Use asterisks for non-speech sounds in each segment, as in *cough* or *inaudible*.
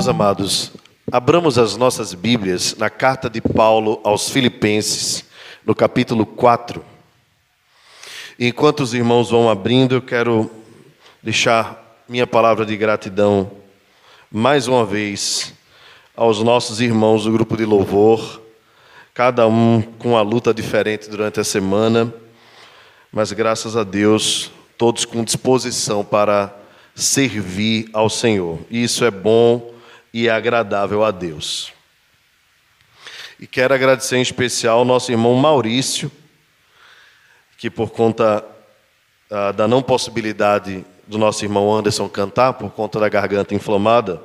Meus amados, abramos as nossas Bíblias na carta de Paulo aos Filipenses, no capítulo 4. E enquanto os irmãos vão abrindo, eu quero deixar minha palavra de gratidão mais uma vez aos nossos irmãos do grupo de louvor, cada um com uma luta diferente durante a semana, mas graças a Deus, todos com disposição para servir ao Senhor. Isso é bom e agradável a Deus. E quero agradecer em especial ao nosso irmão Maurício, que por conta ah, da não possibilidade do nosso irmão Anderson cantar, por conta da garganta inflamada,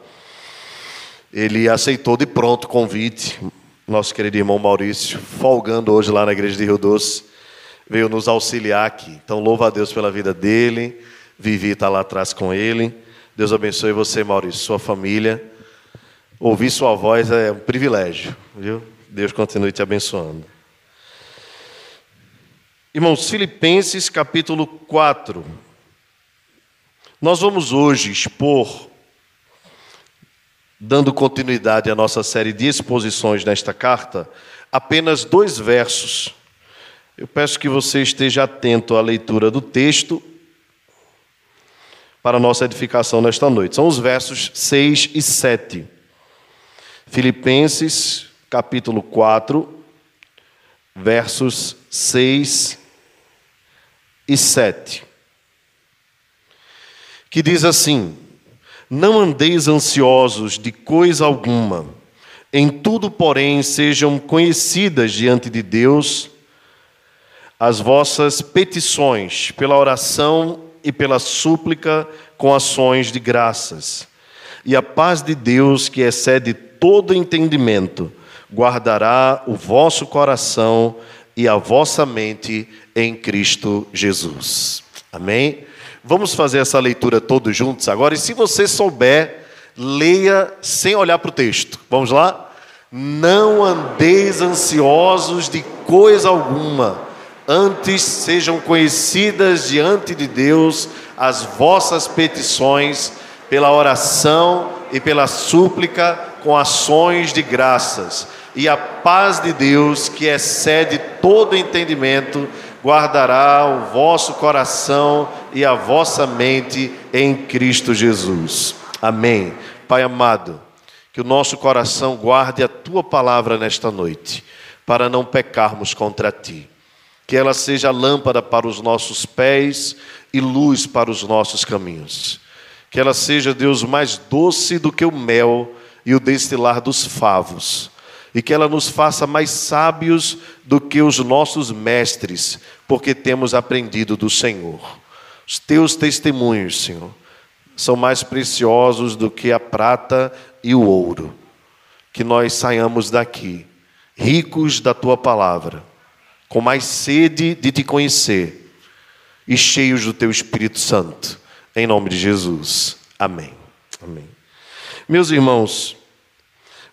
ele aceitou de pronto o convite. Nosso querido irmão Maurício, folgando hoje lá na igreja de Rio Doce, veio nos auxiliar aqui. Então, louva a Deus pela vida dele. Vivi está lá atrás com ele. Deus abençoe você, Maurício, sua família. Ouvir sua voz é um privilégio, viu? Deus continue te abençoando. Irmãos, Filipenses capítulo 4. Nós vamos hoje expor, dando continuidade à nossa série de exposições nesta carta, apenas dois versos. Eu peço que você esteja atento à leitura do texto para a nossa edificação nesta noite. São os versos 6 e 7. Filipenses, capítulo 4, versos 6 e 7, que diz assim: Não andeis ansiosos de coisa alguma, em tudo, porém, sejam conhecidas diante de Deus as vossas petições, pela oração e pela súplica, com ações de graças. E a paz de Deus, que excede todo entendimento, guardará o vosso coração e a vossa mente em Cristo Jesus. Amém? Vamos fazer essa leitura todos juntos agora. E se você souber, leia sem olhar para o texto. Vamos lá? Não andeis ansiosos de coisa alguma, antes sejam conhecidas diante de Deus as vossas petições pela oração e pela súplica com ações de graças e a paz de Deus, que excede todo entendimento, guardará o vosso coração e a vossa mente em Cristo Jesus. Amém. Pai amado, que o nosso coração guarde a tua palavra nesta noite, para não pecarmos contra ti. Que ela seja lâmpada para os nossos pés e luz para os nossos caminhos. Que ela seja, Deus, mais doce do que o mel e o destilar dos favos e que ela nos faça mais sábios do que os nossos mestres, porque temos aprendido do Senhor. Os teus testemunhos, Senhor, são mais preciosos do que a prata e o ouro. Que nós saiamos daqui ricos da tua palavra, com mais sede de te conhecer e cheios do teu Espírito Santo. Em nome de Jesus. Amém. Amém. Meus irmãos,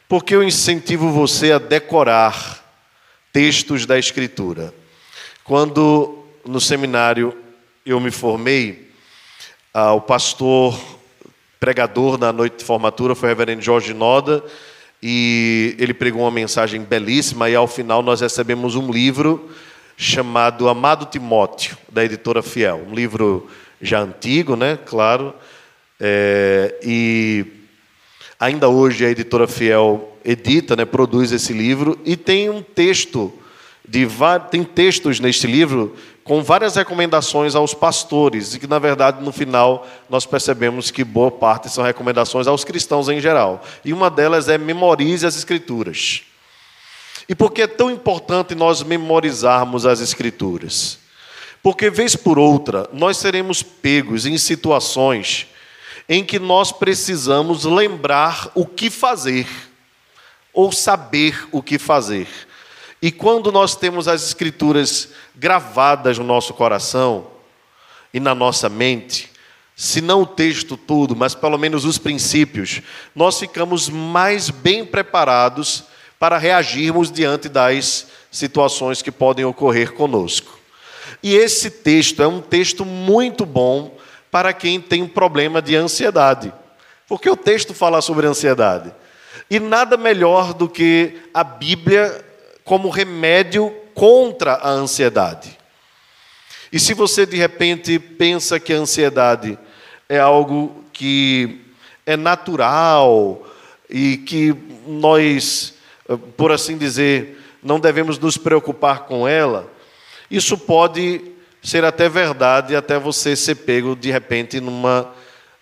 porque eu incentivo você a decorar textos da Escritura. Quando no seminário eu me formei, ah, o pastor pregador na noite de formatura foi o reverendo Jorge Noda, e ele pregou uma mensagem belíssima, e ao final nós recebemos um livro chamado Amado Timóteo, da editora Fiel. Um livro já antigo, né? Claro. É, e Ainda hoje a editora Fiel edita, né, produz esse livro e tem um texto de tem textos neste livro com várias recomendações aos pastores e que na verdade no final nós percebemos que boa parte são recomendações aos cristãos em geral. E uma delas é memorize as escrituras. E por que é tão importante nós memorizarmos as escrituras? Porque vez por outra nós seremos pegos em situações em que nós precisamos lembrar o que fazer, ou saber o que fazer. E quando nós temos as Escrituras gravadas no nosso coração e na nossa mente, se não o texto todo, mas pelo menos os princípios, nós ficamos mais bem preparados para reagirmos diante das situações que podem ocorrer conosco. E esse texto é um texto muito bom para quem tem um problema de ansiedade. Porque o texto fala sobre ansiedade. E nada melhor do que a Bíblia como remédio contra a ansiedade. E se você de repente pensa que a ansiedade é algo que é natural e que nós, por assim dizer, não devemos nos preocupar com ela, isso pode ser até verdade até você ser pego de repente numa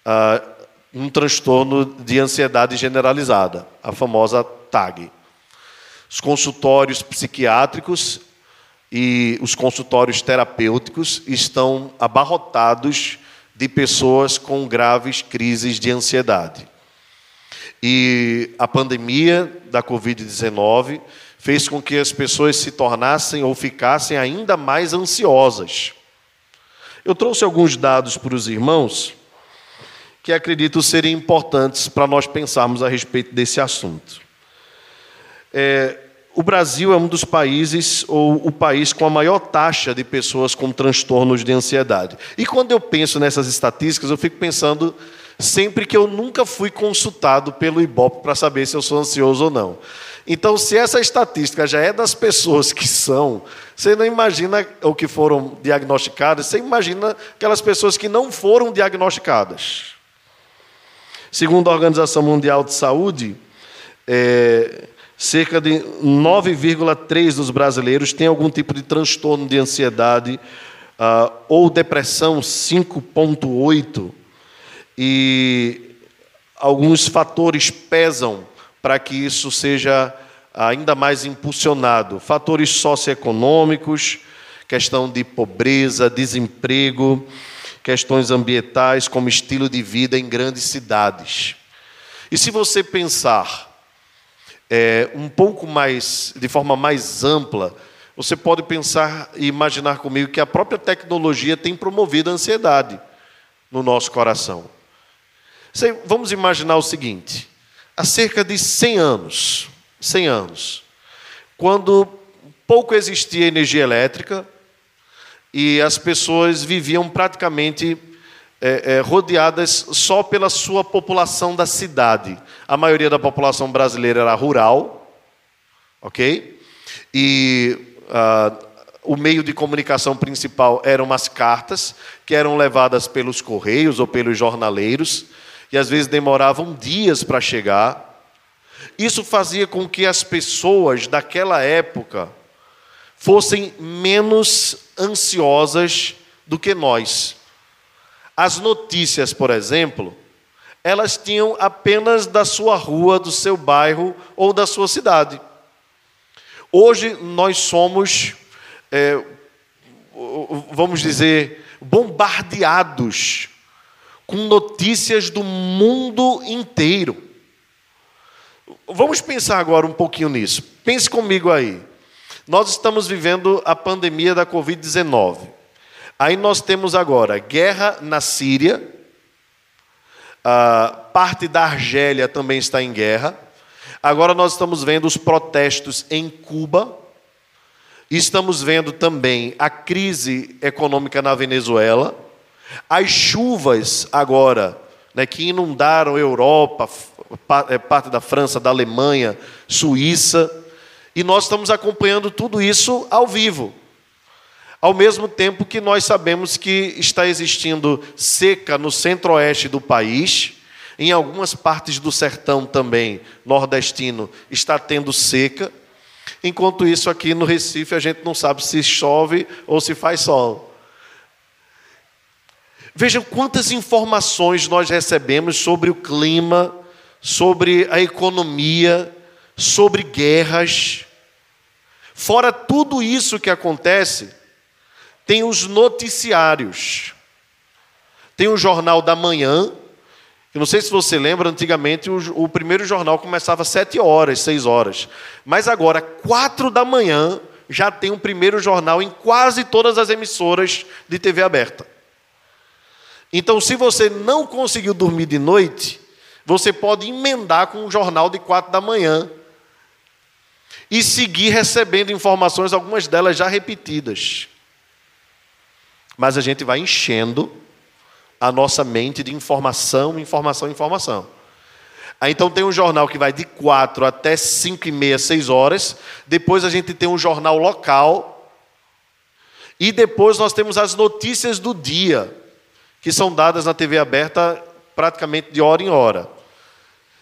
uh, um transtorno de ansiedade generalizada, a famosa TAG. Os consultórios psiquiátricos e os consultórios terapêuticos estão abarrotados de pessoas com graves crises de ansiedade. E a pandemia da Covid-19 fez com que as pessoas se tornassem ou ficassem ainda mais ansiosas. Eu trouxe alguns dados para os irmãos que acredito serem importantes para nós pensarmos a respeito desse assunto. É, o Brasil é um dos países, ou o país com a maior taxa de pessoas com transtornos de ansiedade. E quando eu penso nessas estatísticas, eu fico pensando sempre que eu nunca fui consultado pelo IBOP para saber se eu sou ansioso ou não. Então, se essa estatística já é das pessoas que são, você não imagina o que foram diagnosticadas, você imagina aquelas pessoas que não foram diagnosticadas. Segundo a Organização Mundial de Saúde, é, cerca de 9,3% dos brasileiros têm algum tipo de transtorno de ansiedade uh, ou depressão, 5,8%. E alguns fatores pesam para que isso seja ainda mais impulsionado. Fatores socioeconômicos, questão de pobreza, desemprego, questões ambientais, como estilo de vida em grandes cidades. E se você pensar é, um pouco mais, de forma mais ampla, você pode pensar e imaginar comigo que a própria tecnologia tem promovido a ansiedade no nosso coração. Vamos imaginar o seguinte: há cerca de 100 anos, 100 anos, quando pouco existia energia elétrica, e as pessoas viviam praticamente é, é, rodeadas só pela sua população da cidade. A maioria da população brasileira era rural, ok? E ah, o meio de comunicação principal eram as cartas, que eram levadas pelos correios ou pelos jornaleiros, e às vezes demoravam dias para chegar. Isso fazia com que as pessoas daquela época fossem menos ansiosas do que nós. As notícias, por exemplo, elas tinham apenas da sua rua, do seu bairro ou da sua cidade. Hoje nós somos, é, vamos dizer, bombardeados com notícias do mundo inteiro. Vamos pensar agora um pouquinho nisso. Pense comigo aí. Nós estamos vivendo a pandemia da Covid-19. Aí nós temos agora guerra na Síria, parte da Argélia também está em guerra. Agora nós estamos vendo os protestos em Cuba. Estamos vendo também a crise econômica na Venezuela. As chuvas agora, né, que inundaram Europa, é, parte da França, da Alemanha, Suíça. E nós estamos acompanhando tudo isso ao vivo. Ao mesmo tempo que nós sabemos que está existindo seca no centro-oeste do país, em algumas partes do sertão também, nordestino, está tendo seca. Enquanto isso, aqui no Recife, a gente não sabe se chove ou se faz sol. Vejam quantas informações nós recebemos sobre o clima, sobre a economia, sobre guerras. Fora tudo isso que acontece, tem os noticiários. Tem o Jornal da Manhã. Eu não sei se você lembra, antigamente o, o primeiro jornal começava às sete horas, seis horas. Mas agora, quatro da manhã, já tem o um primeiro jornal em quase todas as emissoras de TV aberta. Então, se você não conseguiu dormir de noite, você pode emendar com um jornal de quatro da manhã e seguir recebendo informações, algumas delas já repetidas. Mas a gente vai enchendo a nossa mente de informação, informação, informação. Aí então tem um jornal que vai de 4 até 5 e meia, 6 horas. Depois a gente tem um jornal local. E depois nós temos as notícias do dia, que são dadas na TV aberta praticamente de hora em hora.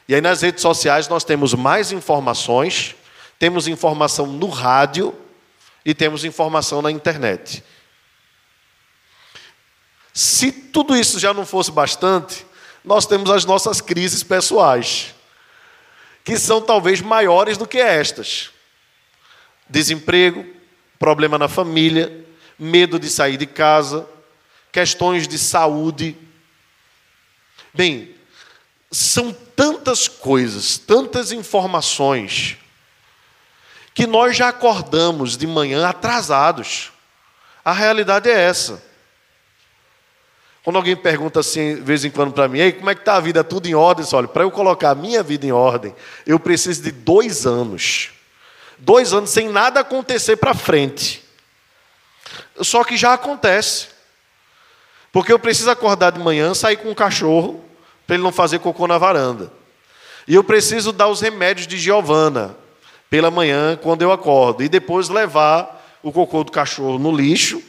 E aí nas redes sociais nós temos mais informações, temos informação no rádio e temos informação na internet. Se tudo isso já não fosse bastante, nós temos as nossas crises pessoais, que são talvez maiores do que estas: desemprego, problema na família, medo de sair de casa, questões de saúde. Bem, são tantas coisas, tantas informações, que nós já acordamos de manhã atrasados. A realidade é essa. Quando alguém pergunta assim, de vez em quando para mim, Ei, como é que está a vida? Tudo em ordem? Olha, para eu colocar a minha vida em ordem, eu preciso de dois anos. Dois anos sem nada acontecer para frente. Só que já acontece. Porque eu preciso acordar de manhã, sair com o cachorro, para ele não fazer cocô na varanda. E eu preciso dar os remédios de Giovana pela manhã, quando eu acordo. E depois levar o cocô do cachorro no lixo.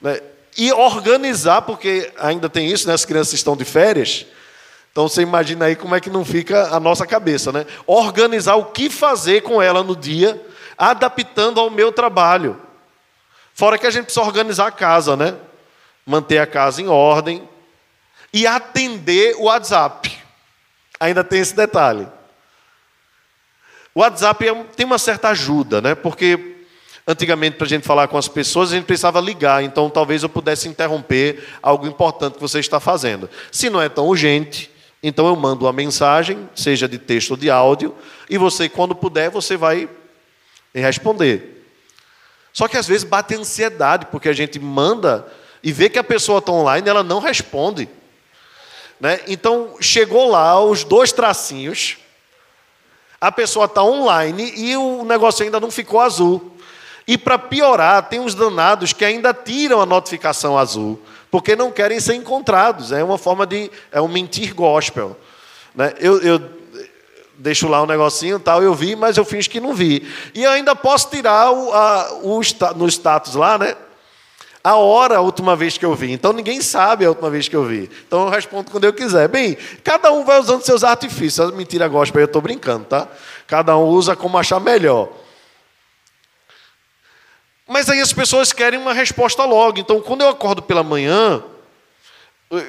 Né? E organizar, porque ainda tem isso, né? as crianças estão de férias. Então você imagina aí como é que não fica a nossa cabeça, né? Organizar o que fazer com ela no dia, adaptando ao meu trabalho. Fora que a gente precisa organizar a casa, né? Manter a casa em ordem, e atender o WhatsApp. Ainda tem esse detalhe. O WhatsApp é tem uma certa ajuda, né? Porque antigamente, para a gente falar com as pessoas, a gente precisava ligar, então talvez eu pudesse interromper algo importante que você está fazendo. Se não é tão urgente, então eu mando uma mensagem, seja de texto ou de áudio, e você, quando puder, você vai responder. Só que às vezes bate ansiedade, porque a gente manda e vê que a pessoa está online ela não responde. Né? Então, chegou lá os dois tracinhos, a pessoa está online e o negócio ainda não ficou azul. E para piorar, tem uns danados que ainda tiram a notificação azul, porque não querem ser encontrados. É uma forma de. É um mentir gospel. Né? Eu, eu deixo lá um negocinho tal, eu vi, mas eu finjo que não vi. E ainda posso tirar o, a, o no status lá, né? A hora a última vez que eu vi. Então ninguém sabe a última vez que eu vi. Então eu respondo quando eu quiser. Bem, cada um vai usando seus artifícios. Mentira gospel, eu estou brincando, tá? Cada um usa como achar melhor. Mas aí as pessoas querem uma resposta logo. Então quando eu acordo pela manhã,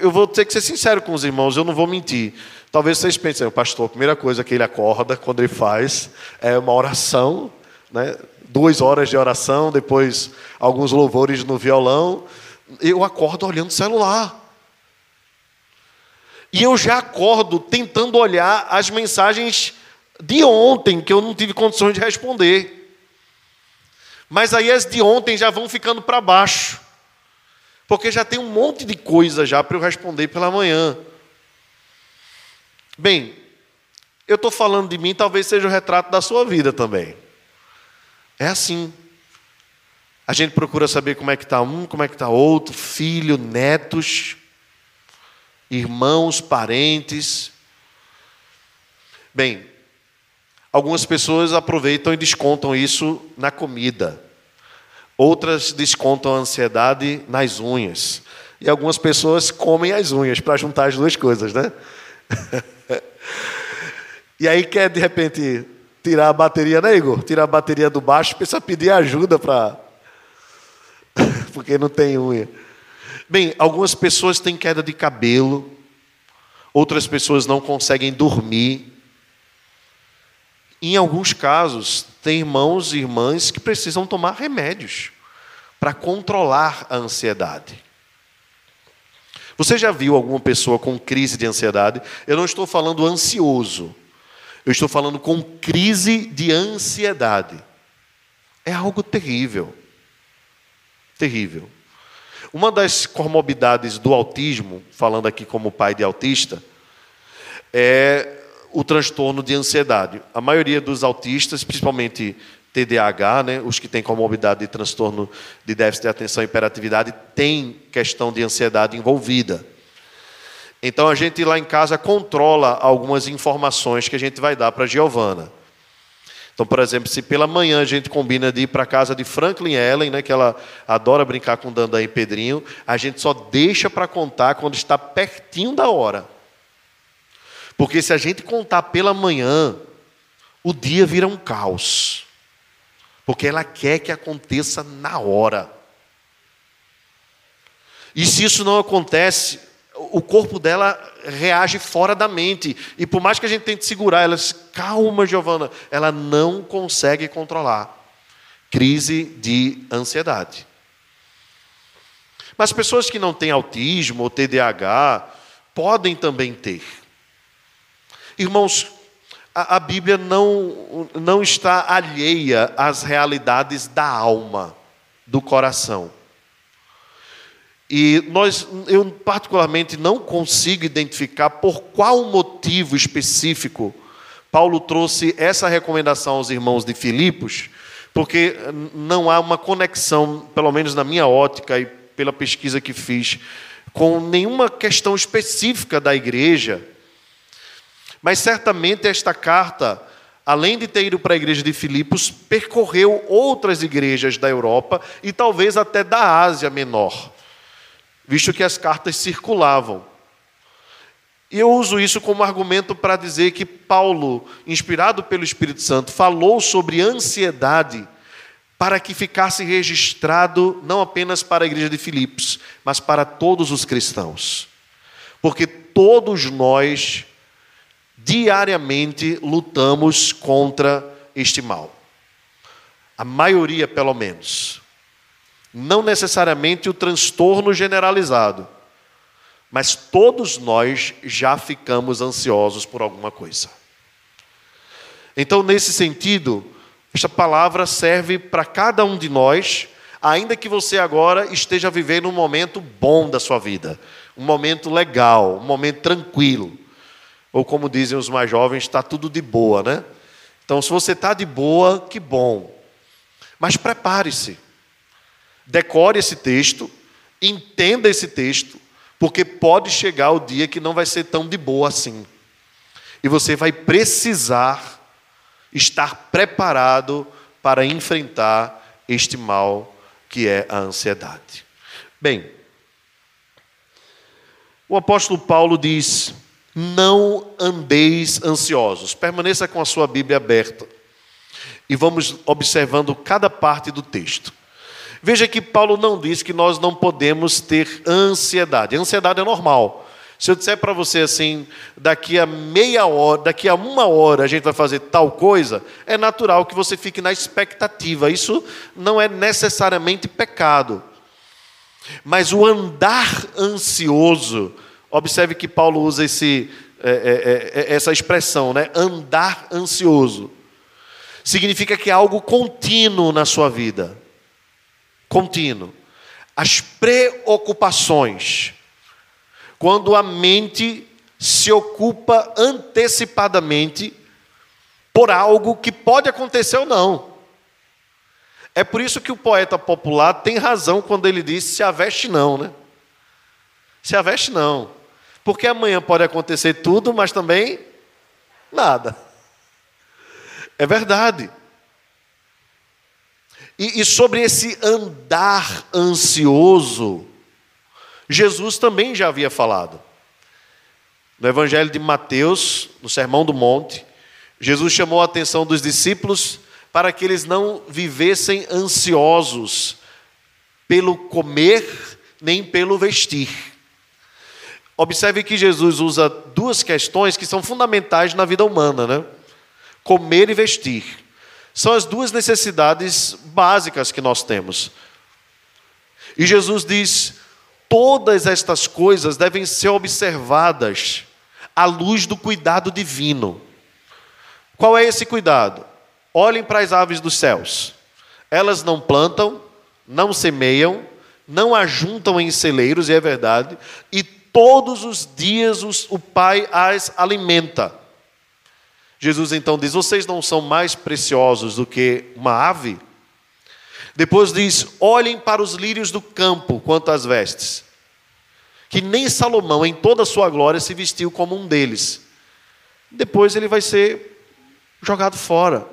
eu vou ter que ser sincero com os irmãos, eu não vou mentir. Talvez vocês pensem, pastor, a primeira coisa que ele acorda quando ele faz é uma oração, né? Duas horas de oração, depois alguns louvores no violão, eu acordo olhando o celular. E eu já acordo tentando olhar as mensagens de ontem, que eu não tive condições de responder. Mas aí as de ontem já vão ficando para baixo. Porque já tem um monte de coisa já para eu responder pela manhã. Bem, eu estou falando de mim, talvez seja o retrato da sua vida também. É assim. A gente procura saber como é que está um, como é que está outro, filho, netos, irmãos, parentes. Bem, algumas pessoas aproveitam e descontam isso na comida. Outras descontam a ansiedade nas unhas. E algumas pessoas comem as unhas para juntar as duas coisas, né? *laughs* e aí quer de repente tirar a bateria, né, Igor? Tirar a bateria do baixo, precisa pedir ajuda para. *laughs* Porque não tem unha. Bem, algumas pessoas têm queda de cabelo, outras pessoas não conseguem dormir. Em alguns casos, tem irmãos e irmãs que precisam tomar remédios para controlar a ansiedade. Você já viu alguma pessoa com crise de ansiedade? Eu não estou falando ansioso. Eu estou falando com crise de ansiedade. É algo terrível. Terrível. Uma das comorbidades do autismo, falando aqui como pai de autista, é o transtorno de ansiedade. A maioria dos autistas, principalmente TDAH, né, os que têm comorbidade de transtorno de déficit de atenção e hiperatividade, tem questão de ansiedade envolvida. Então a gente lá em casa controla algumas informações que a gente vai dar para a Giovana. Então, por exemplo, se pela manhã a gente combina de ir para a casa de Franklin Ellen, né, que ela adora brincar com Dandan e Pedrinho, a gente só deixa para contar quando está pertinho da hora. Porque se a gente contar pela manhã, o dia vira um caos. Porque ela quer que aconteça na hora. E se isso não acontece, o corpo dela reage fora da mente. E por mais que a gente tente segurar, ela diz, calma, Giovana, ela não consegue controlar. Crise de ansiedade. Mas pessoas que não têm autismo ou TDAH podem também ter. Irmãos, a, a Bíblia não, não está alheia às realidades da alma, do coração. E nós, eu particularmente não consigo identificar por qual motivo específico Paulo trouxe essa recomendação aos irmãos de Filipos, porque não há uma conexão, pelo menos na minha ótica e pela pesquisa que fiz, com nenhuma questão específica da igreja. Mas certamente esta carta, além de ter ido para a igreja de Filipos, percorreu outras igrejas da Europa e talvez até da Ásia Menor visto que as cartas circulavam. E eu uso isso como argumento para dizer que Paulo, inspirado pelo Espírito Santo, falou sobre ansiedade para que ficasse registrado não apenas para a igreja de Filipos, mas para todos os cristãos. Porque todos nós diariamente lutamos contra este mal. A maioria, pelo menos não necessariamente o transtorno generalizado, mas todos nós já ficamos ansiosos por alguma coisa. Então, nesse sentido, esta palavra serve para cada um de nós, ainda que você agora esteja vivendo um momento bom da sua vida, um momento legal, um momento tranquilo. Ou como dizem os mais jovens, está tudo de boa, né? Então, se você está de boa, que bom. Mas prepare-se. Decore esse texto, entenda esse texto, porque pode chegar o dia que não vai ser tão de boa assim. E você vai precisar estar preparado para enfrentar este mal que é a ansiedade. Bem, o apóstolo Paulo diz: Não andeis ansiosos. Permaneça com a sua Bíblia aberta. E vamos observando cada parte do texto. Veja que Paulo não diz que nós não podemos ter ansiedade. Ansiedade é normal. Se eu disser para você assim, daqui a meia hora, daqui a uma hora a gente vai fazer tal coisa, é natural que você fique na expectativa. Isso não é necessariamente pecado. Mas o andar ansioso, observe que Paulo usa esse, é, é, é, essa expressão, né? andar ansioso. Significa que é algo contínuo na sua vida contínuo. As preocupações, quando a mente se ocupa antecipadamente por algo que pode acontecer ou não. É por isso que o poeta popular tem razão quando ele diz: se aveste não, né? Se aveste não. Porque amanhã pode acontecer tudo, mas também nada. É verdade. E, e sobre esse andar ansioso, Jesus também já havia falado. No Evangelho de Mateus, no Sermão do Monte, Jesus chamou a atenção dos discípulos para que eles não vivessem ansiosos pelo comer nem pelo vestir. Observe que Jesus usa duas questões que são fundamentais na vida humana, né? Comer e vestir. São as duas necessidades básicas que nós temos. E Jesus diz: todas estas coisas devem ser observadas à luz do cuidado divino. Qual é esse cuidado? Olhem para as aves dos céus. Elas não plantam, não semeiam, não ajuntam em celeiros, e é verdade, e todos os dias o Pai as alimenta. Jesus então diz: Vocês não são mais preciosos do que uma ave? Depois diz: Olhem para os lírios do campo quanto às vestes, que nem Salomão, em toda a sua glória, se vestiu como um deles. Depois ele vai ser jogado fora.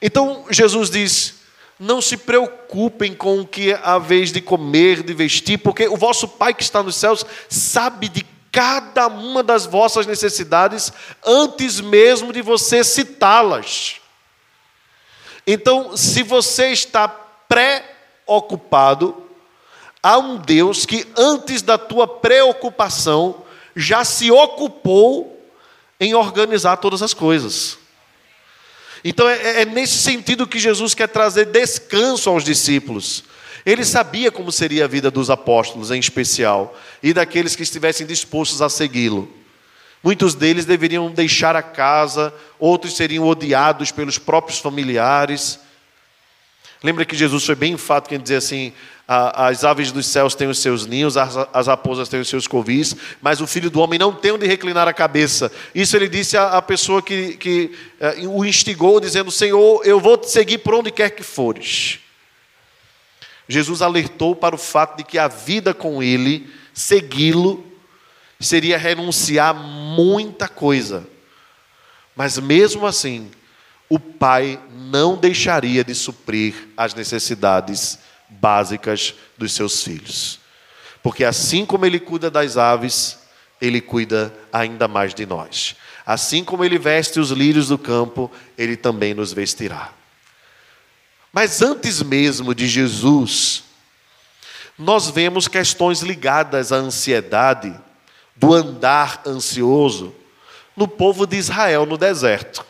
Então Jesus diz: não se preocupem com o que há vez de comer, de vestir, porque o vosso Pai que está nos céus sabe de cada uma das vossas necessidades antes mesmo de você citá-las. Então, se você está preocupado, há um Deus que antes da tua preocupação já se ocupou em organizar todas as coisas. Então é, é, nesse sentido que Jesus quer trazer descanso aos discípulos. Ele sabia como seria a vida dos apóstolos, em especial, e daqueles que estivessem dispostos a segui-lo. Muitos deles deveriam deixar a casa, outros seriam odiados pelos próprios familiares. Lembra que Jesus foi bem enfático quem dizia assim: as aves dos céus têm os seus ninhos, as raposas têm os seus covis, mas o filho do homem não tem onde reclinar a cabeça. Isso ele disse à pessoa que, que uh, o instigou, dizendo: Senhor, eu vou te seguir por onde quer que fores. Jesus alertou para o fato de que a vida com ele, segui-lo, seria renunciar muita coisa. Mas mesmo assim, o pai não deixaria de suprir as necessidades básicas dos seus filhos. Porque assim como ele cuida das aves, ele cuida ainda mais de nós. Assim como ele veste os lírios do campo, ele também nos vestirá. Mas antes mesmo de Jesus, nós vemos questões ligadas à ansiedade, do andar ansioso, no povo de Israel no deserto.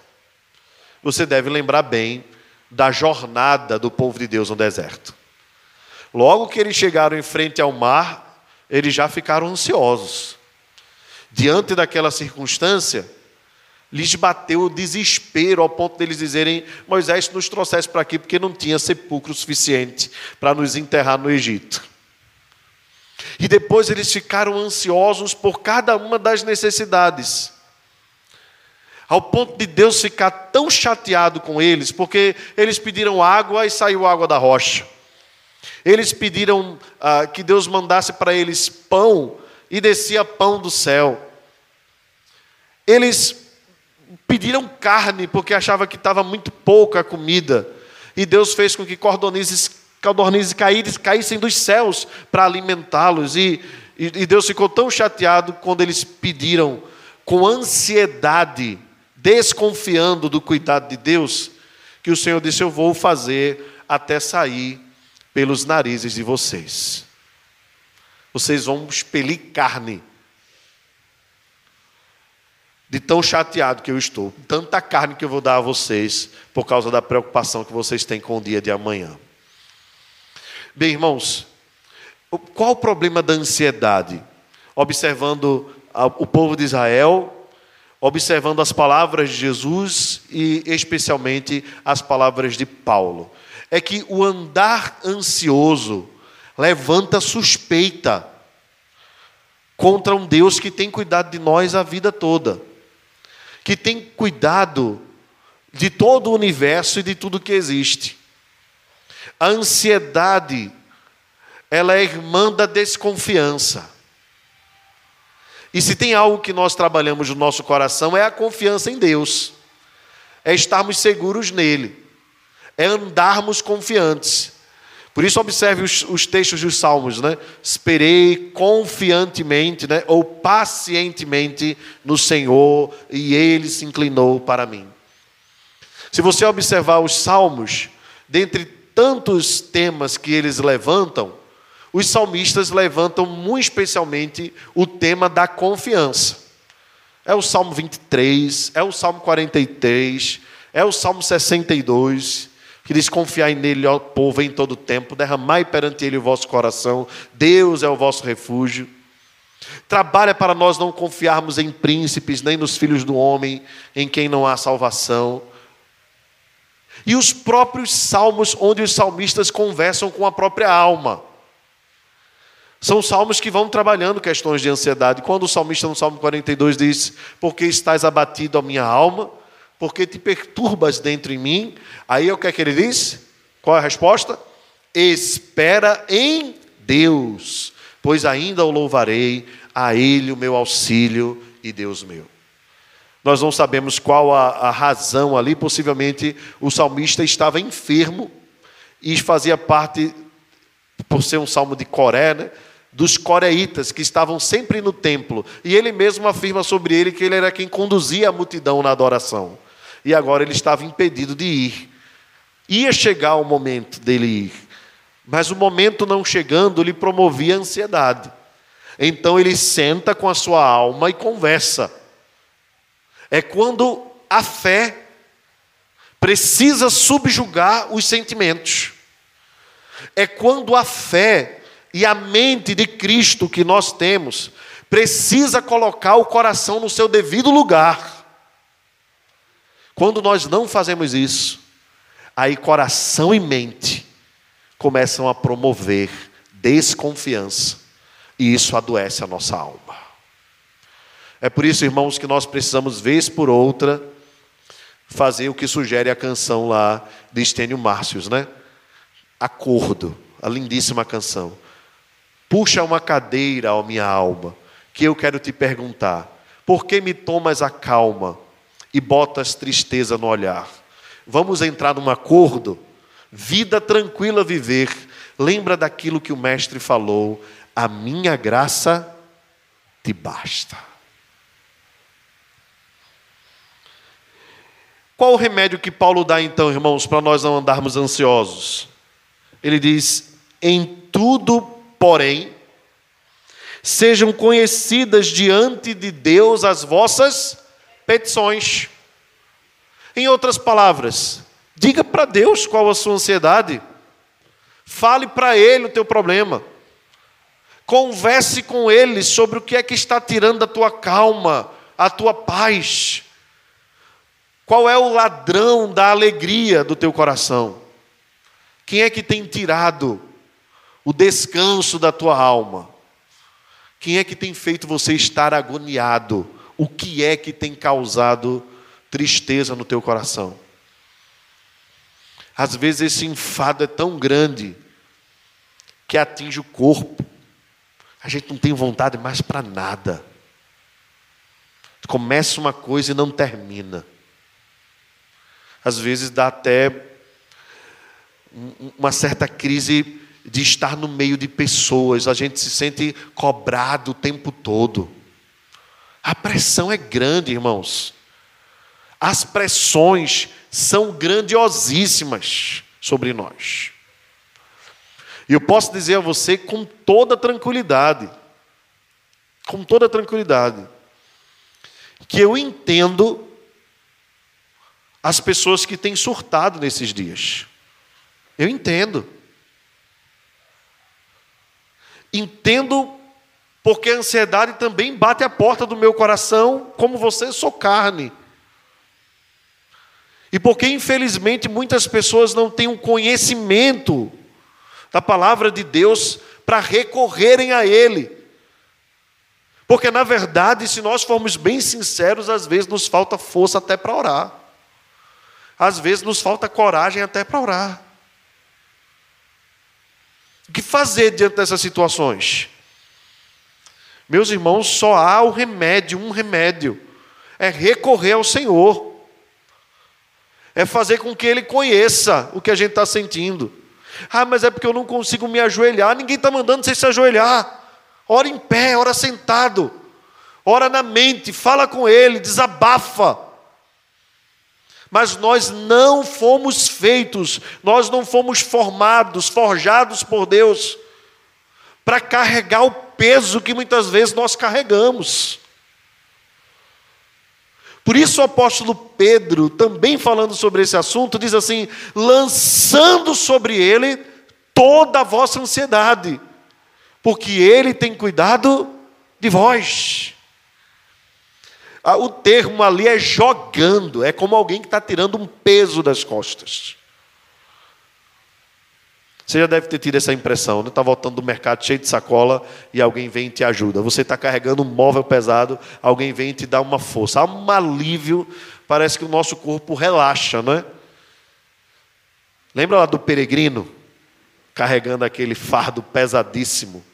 Você deve lembrar bem da jornada do povo de Deus no deserto. Logo que eles chegaram em frente ao mar, eles já ficaram ansiosos. Diante daquela circunstância, lhes bateu o desespero ao ponto deles dizerem: Moisés nos trouxesse para aqui porque não tinha sepulcro suficiente para nos enterrar no Egito. E depois eles ficaram ansiosos por cada uma das necessidades. Ao ponto de Deus ficar tão chateado com eles, porque eles pediram água e saiu água da rocha. Eles pediram ah, que Deus mandasse para eles pão e descia pão do céu. Eles pediram carne porque achavam que estava muito pouca a comida. E Deus fez com que cordonizes, codornizes caíssem dos céus para alimentá-los. E, e, e Deus ficou tão chateado quando eles pediram com ansiedade, desconfiando do cuidado de Deus, que o Senhor disse: Eu vou fazer até sair pelos narizes de vocês. Vocês vão expelir carne de tão chateado que eu estou, tanta carne que eu vou dar a vocês por causa da preocupação que vocês têm com o dia de amanhã. Bem, irmãos, qual o problema da ansiedade? Observando o povo de Israel, observando as palavras de Jesus e especialmente as palavras de Paulo. É que o andar ansioso levanta suspeita contra um Deus que tem cuidado de nós a vida toda que tem cuidado de todo o universo e de tudo que existe. A ansiedade, ela é irmã da desconfiança. E se tem algo que nós trabalhamos no nosso coração é a confiança em Deus, é estarmos seguros nele, é andarmos confiantes. Por isso, observe os, os, textos dos Salmos, né? Esperei confiantemente, né? ou pacientemente no Senhor, e Ele se inclinou para mim. Se você observar os Salmos, dentre tantos temas que eles levantam, os salmistas levantam muito especialmente o tema da confiança. É o Salmo 23, é o Salmo 43, é o Salmo 62 diz: Confiai nele, ó povo, em todo tempo, derramai perante ele o vosso coração, Deus é o vosso refúgio. Trabalha para nós não confiarmos em príncipes, nem nos filhos do homem, em quem não há salvação. E os próprios salmos, onde os salmistas conversam com a própria alma. São salmos que vão trabalhando questões de ansiedade. Quando o salmista no Salmo 42 diz: Porque estás abatido a minha alma? Porque te perturbas dentro em mim. Aí o que é que ele diz? Qual é a resposta? Espera em Deus, pois ainda o louvarei, a Ele o meu auxílio e Deus meu. Nós não sabemos qual a, a razão ali, possivelmente o salmista estava enfermo e fazia parte, por ser um salmo de Coré, né, dos coreitas que estavam sempre no templo. E ele mesmo afirma sobre ele que ele era quem conduzia a multidão na adoração. E agora ele estava impedido de ir. Ia chegar o momento dele ir, mas o momento não chegando lhe promovia ansiedade. Então ele senta com a sua alma e conversa. É quando a fé precisa subjugar os sentimentos. É quando a fé e a mente de Cristo que nós temos precisa colocar o coração no seu devido lugar. Quando nós não fazemos isso, aí coração e mente começam a promover desconfiança, e isso adoece a nossa alma. É por isso, irmãos, que nós precisamos, vez por outra, fazer o que sugere a canção lá de Estênio Márcios, né? Acordo, a lindíssima canção. Puxa uma cadeira, ó minha alma, que eu quero te perguntar: por que me tomas a calma e botas tristeza no olhar? Vamos entrar num acordo? Vida tranquila viver. Lembra daquilo que o mestre falou: a minha graça te basta. Qual o remédio que Paulo dá então, irmãos, para nós não andarmos ansiosos? Ele diz: em tudo, porém, sejam conhecidas diante de Deus as vossas petições. Em outras palavras, diga para Deus qual a sua ansiedade. Fale para Ele o teu problema. Converse com Ele sobre o que é que está tirando a tua calma, a tua paz. Qual é o ladrão da alegria do teu coração? Quem é que tem tirado o descanso da tua alma? Quem é que tem feito você estar agoniado? O que é que tem causado tristeza no teu coração. Às vezes esse enfado é tão grande que atinge o corpo. A gente não tem vontade mais para nada. Começa uma coisa e não termina. Às vezes dá até uma certa crise de estar no meio de pessoas, a gente se sente cobrado o tempo todo. A pressão é grande, irmãos. As pressões são grandiosíssimas sobre nós. E eu posso dizer a você com toda tranquilidade, com toda tranquilidade, que eu entendo as pessoas que têm surtado nesses dias. Eu entendo. Entendo porque a ansiedade também bate a porta do meu coração, como você, sou carne. E porque, infelizmente, muitas pessoas não têm um conhecimento da palavra de Deus para recorrerem a Ele. Porque, na verdade, se nós formos bem sinceros, às vezes nos falta força até para orar. Às vezes nos falta coragem até para orar. O que fazer diante dessas situações? Meus irmãos, só há o remédio, um remédio: é recorrer ao Senhor é fazer com que ele conheça o que a gente está sentindo. Ah, mas é porque eu não consigo me ajoelhar. Ninguém está mandando você se ajoelhar. Ora em pé, ora sentado, ora na mente, fala com ele, desabafa. Mas nós não fomos feitos, nós não fomos formados, forjados por Deus, para carregar o peso que muitas vezes nós carregamos. Por isso o apóstolo Pedro, também falando sobre esse assunto, diz assim: lançando sobre ele toda a vossa ansiedade, porque ele tem cuidado de vós. Ah, o termo ali é jogando, é como alguém que está tirando um peso das costas. Você já deve ter tido essa impressão, né? Está voltando do mercado cheio de sacola e alguém vem e te ajuda. Você está carregando um móvel pesado, alguém vem e te dá uma força. Há um alívio, parece que o nosso corpo relaxa, não é? Lembra lá do peregrino? Carregando aquele fardo pesadíssimo.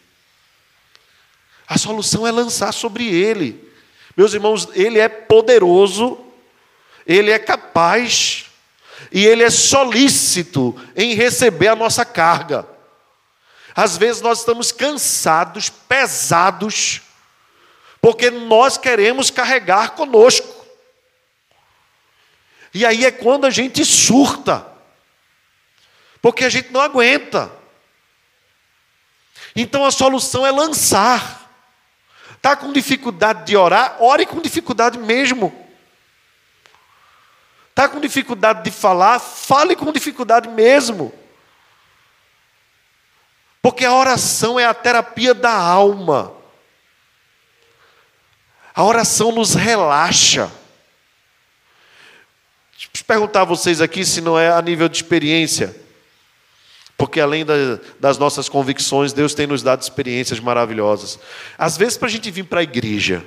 A solução é lançar sobre Ele. Meus irmãos, Ele é poderoso, Ele é capaz e Ele é solícito em receber a nossa carga. Às vezes nós estamos cansados, pesados, porque nós queremos carregar conosco. E aí é quando a gente surta, porque a gente não aguenta. Então a solução é lançar. Está com dificuldade de orar? Ore com dificuldade mesmo. Está com dificuldade de falar? Fale com dificuldade mesmo. Porque a oração é a terapia da alma. A oração nos relaxa. Deixa eu perguntar a vocês aqui se não é a nível de experiência. Porque além das nossas convicções, Deus tem nos dado experiências maravilhosas. Às vezes, para a gente vir para a igreja,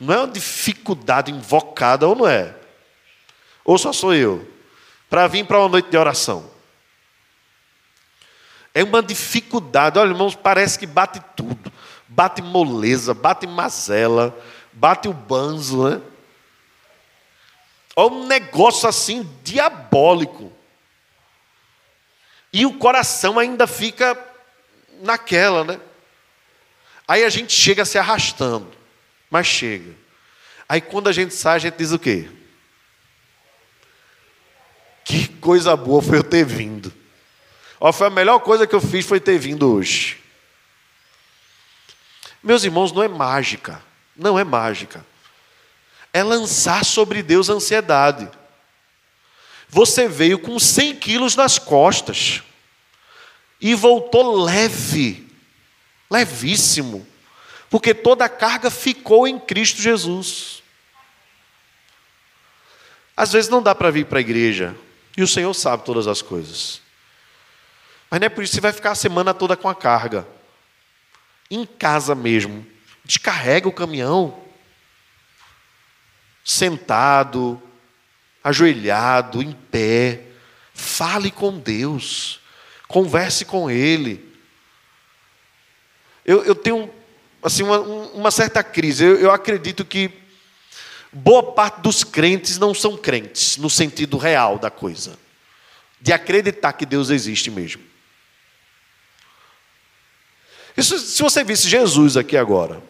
não é uma dificuldade invocada, ou não é? Ou só sou eu? Para vir para uma noite de oração. É uma dificuldade. Olha, irmãos, parece que bate tudo. Bate moleza, bate mazela, bate o banzo, né? Olha um negócio assim diabólico. E o coração ainda fica naquela, né? Aí a gente chega se arrastando, mas chega. Aí quando a gente sai, a gente diz o quê? Que coisa boa foi eu ter vindo. Ó, foi a melhor coisa que eu fiz foi ter vindo hoje. Meus irmãos, não é mágica. Não é mágica. É lançar sobre Deus ansiedade. Você veio com 100 quilos nas costas e voltou leve, levíssimo, porque toda a carga ficou em Cristo Jesus. Às vezes não dá para vir para a igreja, e o Senhor sabe todas as coisas. Mas não é por isso que você vai ficar a semana toda com a carga. Em casa mesmo. Descarrega o caminhão. Sentado, ajoelhado, em pé, fale com Deus, converse com Ele. Eu, eu tenho assim, uma, uma certa crise, eu, eu acredito que boa parte dos crentes não são crentes, no sentido real da coisa, de acreditar que Deus existe mesmo. Isso, se você visse Jesus aqui agora,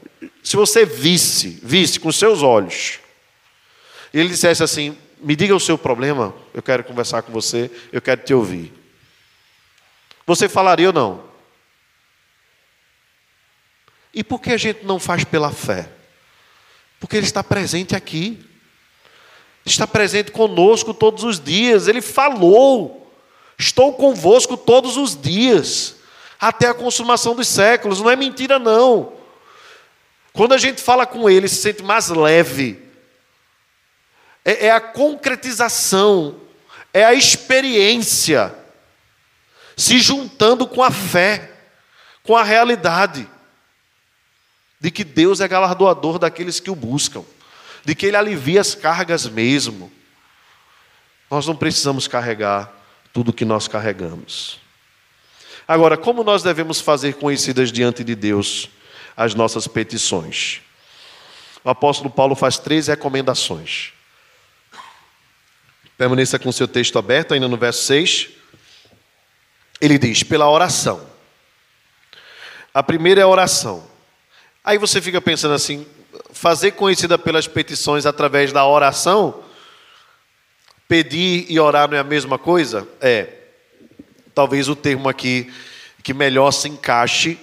se você visse, visse com seus olhos, e ele dissesse assim: me diga o seu problema, eu quero conversar com você, eu quero te ouvir. Você falaria ou não? E por que a gente não faz pela fé? Porque Ele está presente aqui, está presente conosco todos os dias. Ele falou: Estou convosco todos os dias, até a consumação dos séculos. Não é mentira, não. Quando a gente fala com Ele, se sente mais leve. É, é a concretização, é a experiência. Se juntando com a fé, com a realidade de que Deus é galardoador daqueles que o buscam, de que Ele alivia as cargas mesmo. Nós não precisamos carregar tudo o que nós carregamos. Agora, como nós devemos fazer conhecidas diante de Deus as nossas petições? O apóstolo Paulo faz três recomendações. Permaneça com seu texto aberto, ainda no verso 6. Ele diz: pela oração. A primeira é a oração. Aí você fica pensando assim: fazer conhecida pelas petições através da oração? Pedir e orar não é a mesma coisa? É. Talvez o termo aqui que melhor se encaixe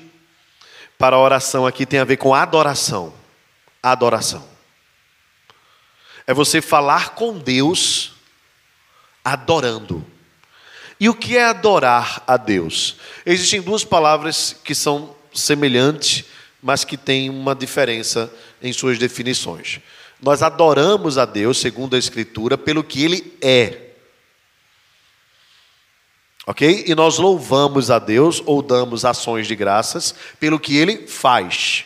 para a oração aqui tem a ver com adoração. Adoração. É você falar com Deus adorando. E o que é adorar a Deus? Existem duas palavras que são semelhantes, mas que têm uma diferença em suas definições. Nós adoramos a Deus, segundo a Escritura, pelo que Ele é. Ok? E nós louvamos a Deus ou damos ações de graças pelo que Ele faz.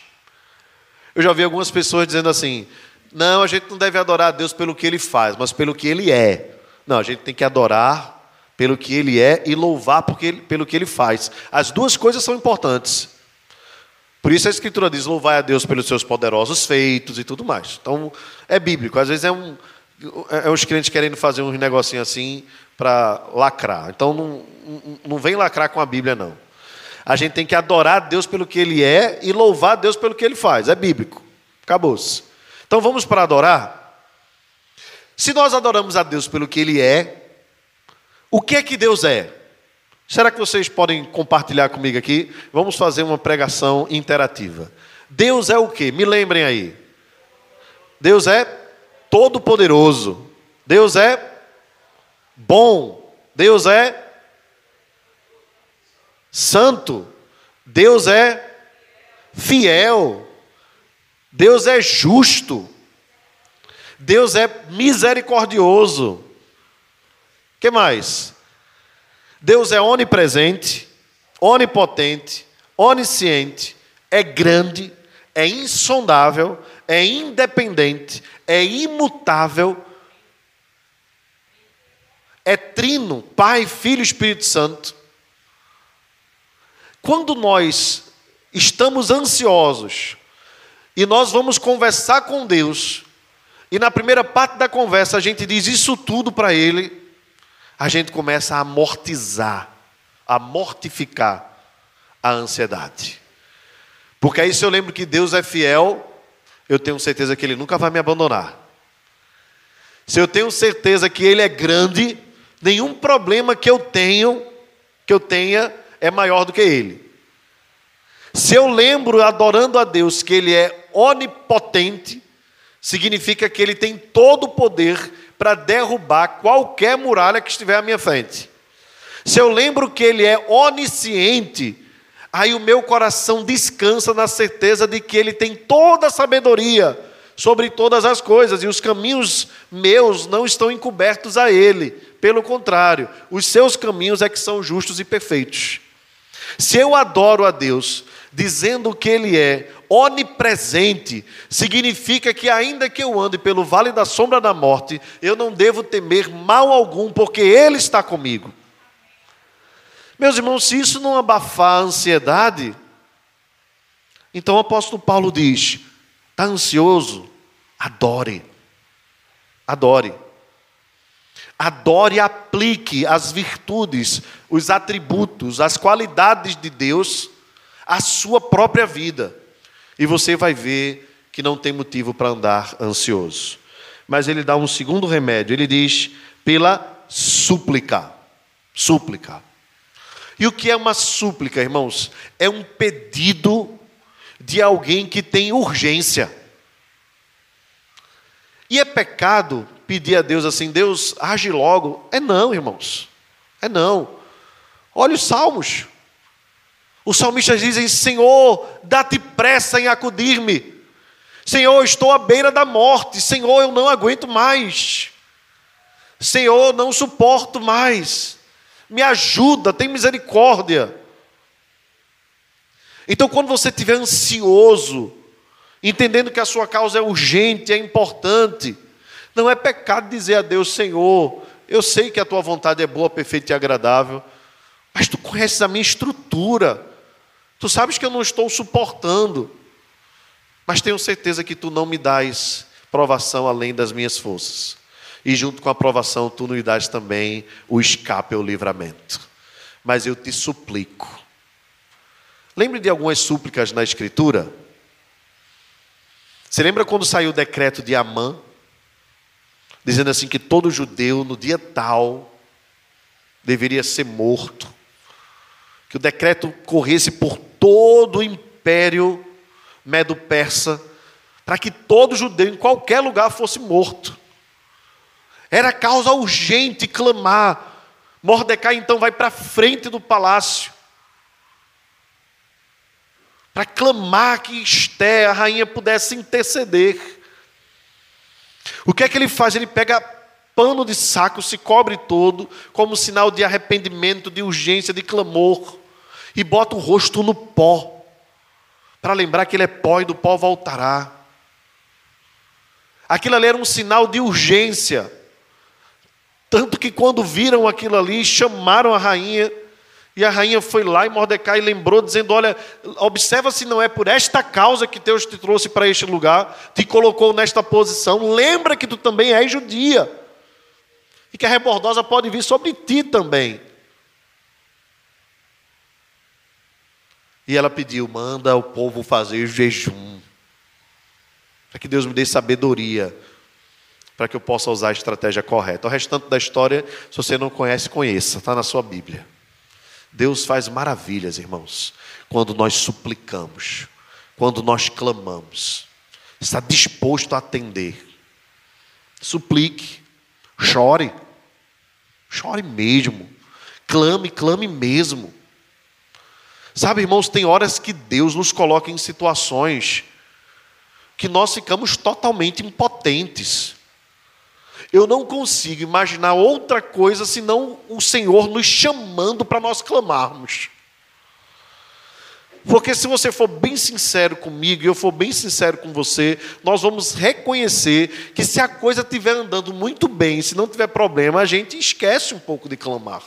Eu já vi algumas pessoas dizendo assim: não, a gente não deve adorar a Deus pelo que Ele faz, mas pelo que Ele é. Não, a gente tem que adorar pelo que ele é e louvar porque, pelo que ele faz. As duas coisas são importantes. Por isso a Escritura diz: louvai a Deus pelos seus poderosos feitos e tudo mais. Então, é bíblico. Às vezes é um. É, é os crentes querendo fazer um negocinho assim para lacrar. Então, não, não vem lacrar com a Bíblia, não. A gente tem que adorar a Deus pelo que Ele é e louvar a Deus pelo que Ele faz. É bíblico. Acabou-se. Então, vamos para adorar? Se nós adoramos a Deus pelo que Ele é, o que é que Deus é? Será que vocês podem compartilhar comigo aqui? Vamos fazer uma pregação interativa. Deus é o que? Me lembrem aí. Deus é todo-poderoso. Deus é bom. Deus é santo. Deus é fiel. Deus é justo. Deus é misericordioso. que mais? Deus é onipresente, onipotente, onisciente, é grande, é insondável, é independente, é imutável, é trino, Pai, Filho e Espírito Santo. Quando nós estamos ansiosos e nós vamos conversar com Deus, e na primeira parte da conversa a gente diz isso tudo para ele, a gente começa a amortizar, a mortificar a ansiedade. Porque aí se eu lembro que Deus é fiel, eu tenho certeza que ele nunca vai me abandonar. Se eu tenho certeza que ele é grande, nenhum problema que eu tenho, que eu tenha, é maior do que ele. Se eu lembro adorando a Deus que ele é onipotente, significa que ele tem todo o poder para derrubar qualquer muralha que estiver à minha frente. Se eu lembro que ele é onisciente, aí o meu coração descansa na certeza de que ele tem toda a sabedoria sobre todas as coisas e os caminhos meus não estão encobertos a ele. Pelo contrário, os seus caminhos é que são justos e perfeitos. Se eu adoro a Deus, dizendo que Ele é onipresente, significa que, ainda que eu ande pelo vale da sombra da morte, eu não devo temer mal algum, porque Ele está comigo. Meus irmãos, se isso não abafar a ansiedade, então o apóstolo Paulo diz: está ansioso? Adore. Adore. Adore e aplique as virtudes, os atributos, as qualidades de Deus a sua própria vida. E você vai ver que não tem motivo para andar ansioso. Mas ele dá um segundo remédio, ele diz pela súplica. Súplica. E o que é uma súplica, irmãos? É um pedido de alguém que tem urgência. E é pecado pedir a Deus assim, Deus, age logo. É não, irmãos. É não. Olha os salmos. Os salmistas dizem: Senhor, dá-te pressa em acudir-me. Senhor, estou à beira da morte. Senhor, eu não aguento mais. Senhor, não suporto mais. Me ajuda, tem misericórdia. Então, quando você estiver ansioso, entendendo que a sua causa é urgente, é importante, não é pecado dizer a Deus: Senhor, eu sei que a tua vontade é boa, perfeita e agradável, mas tu conheces a minha estrutura. Tu sabes que eu não estou suportando, mas tenho certeza que tu não me dás provação além das minhas forças. E junto com a provação, tu nos dás também o escape, o livramento. Mas eu te suplico. Lembre de algumas súplicas na Escritura? Você lembra quando saiu o decreto de Amã? Dizendo assim que todo judeu, no dia tal, deveria ser morto. Que o decreto corresse por todo o império medo-persa, para que todo judeu em qualquer lugar fosse morto. Era causa urgente clamar. Mordecai então vai para frente do palácio para clamar que Esté, a rainha, pudesse interceder. O que é que ele faz? Ele pega pano de saco, se cobre todo, como sinal de arrependimento, de urgência, de clamor e bota o rosto no pó, para lembrar que ele é pó e do pó voltará. Aquilo ali era um sinal de urgência. Tanto que quando viram aquilo ali, chamaram a rainha E a rainha foi lá e Mordecai lembrou, dizendo: Olha, observa se não é por esta causa que Deus te trouxe para este lugar, te colocou nesta posição. Lembra que tu também és judia. E que a rebordosa pode vir sobre ti também. E ela pediu: manda o povo fazer jejum. Para que Deus me dê sabedoria. Para que eu possa usar a estratégia correta. O restante da história, se você não conhece, conheça. Está na sua Bíblia. Deus faz maravilhas, irmãos, quando nós suplicamos, quando nós clamamos. Está disposto a atender. Suplique, chore, chore mesmo, clame, clame mesmo. Sabe, irmãos, tem horas que Deus nos coloca em situações que nós ficamos totalmente impotentes. Eu não consigo imaginar outra coisa senão o Senhor nos chamando para nós clamarmos. Porque se você for bem sincero comigo e eu for bem sincero com você, nós vamos reconhecer que se a coisa estiver andando muito bem, se não tiver problema, a gente esquece um pouco de clamar.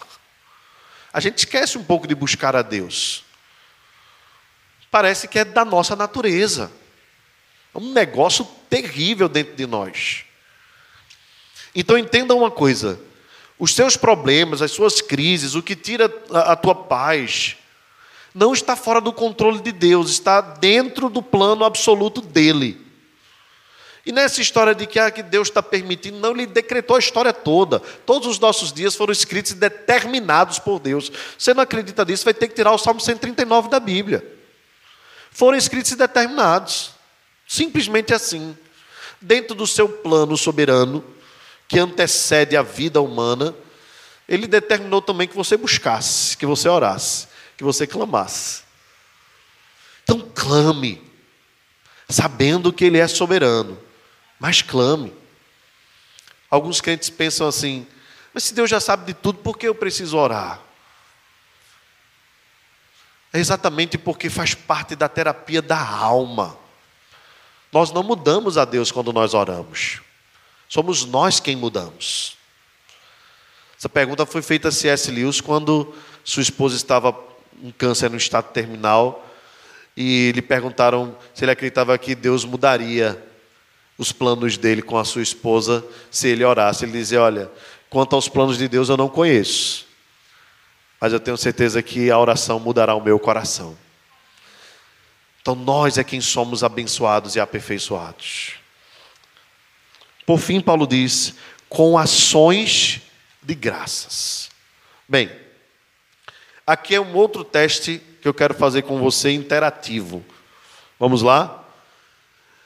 A gente esquece um pouco de buscar a Deus parece que é da nossa natureza. É um negócio terrível dentro de nós. Então entenda uma coisa: os seus problemas, as suas crises, o que tira a, tua paz, não está fora do controle de Deus, está dentro do plano absoluto dele. E nessa história de que, ah, que Deus está permitindo, não, ele decretou a história toda. Todos os nossos dias foram escritos e determinados por Deus. Você não acredita nisso, vai ter que tirar o Salmo 139 da Bíblia foram escritos e determinados. Simplesmente assim. Dentro do seu plano soberano, que antecede a vida humana, ele determinou também que você buscasse, que você orasse, que você clamasse. Então clame, sabendo que ele é soberano, mas clame. Alguns crentes pensam assim: mas se Deus já sabe de tudo, por que eu preciso orar? É exatamente porque faz parte da terapia da alma. Nós não mudamos a Deus quando nós oramos. Somos nós quem mudamos. Essa pergunta foi feita a C.S. Lewis quando sua esposa estava com câncer no estado terminal e lhe perguntaram se ele acreditava que Deus mudaria os planos dele com a sua esposa se ele orasse. Ele dizia: Olha, quanto aos planos de Deus eu não conheço, mas eu tenho certeza que a oração mudará o meu coração. Então nós é quem somos abençoados e aperfeiçoados. Por fim, Paulo diz: com ações de graças. Bem, aqui é um outro teste que eu quero fazer com você interativo. Vamos lá?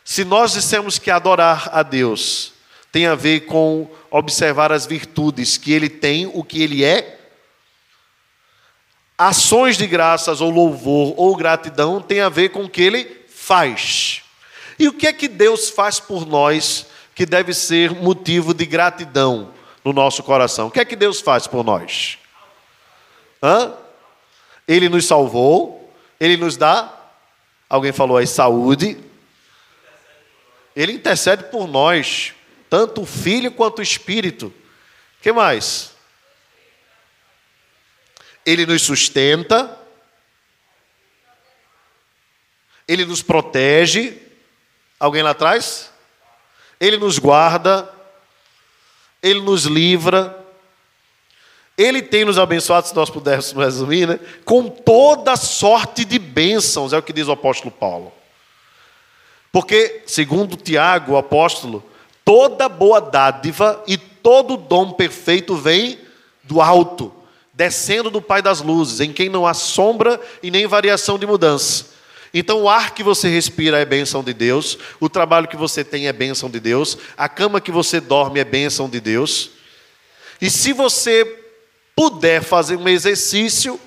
Se nós dissemos que adorar a Deus tem a ver com observar as virtudes que Ele tem, o que Ele é, ações de graças ou louvor ou gratidão tem a ver com o que ele faz. E o que é que Deus faz por nós que deve ser motivo de gratidão no nosso coração? O que é que Deus faz por nós? Hã? Ele nos salvou, ele nos dá, alguém falou aí, saúde. Ele intercede por nós, tanto o Filho quanto o Espírito. Que mais? Ele nos sustenta, Ele nos protege. Alguém lá atrás? Ele nos guarda, Ele nos livra. Ele tem nos abençoado, se nós pudéssemos *laughs* resumir, né? com toda sorte de bênçãos, é o que diz o apóstolo Paulo. Porque, segundo Tiago, o apóstolo, toda boa dádiva e todo dom perfeito vem do alto descendo do Pai das luzes, em quem não há sombra e nem variação de mudança. Então, o ar que você respira é bênção de Deus, o trabalho que você tem é bênção de Deus, a cama que você dorme é bênção de Deus. E se você puder fazer um exercício,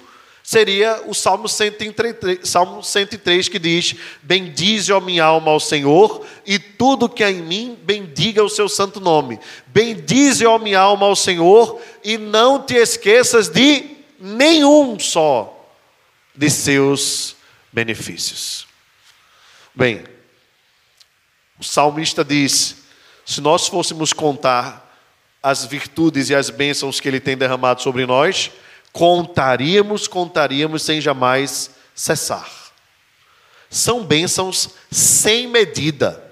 seria o Salmo 103, Salmo 103 que diz: Bendize, ó minha alma, ao Senhor, e tudo que há em mim, bendiga o seu santo nome. Bendize, ó minha alma, ao Senhor, e não te esqueças de nenhum só de seus benefícios. Bem, o salmista diz: se nós fôssemos contar as virtudes e as bênçãos que ele tem derramado sobre nós, Contaríamos, contaríamos sem jamais cessar. São bênçãos sem medida.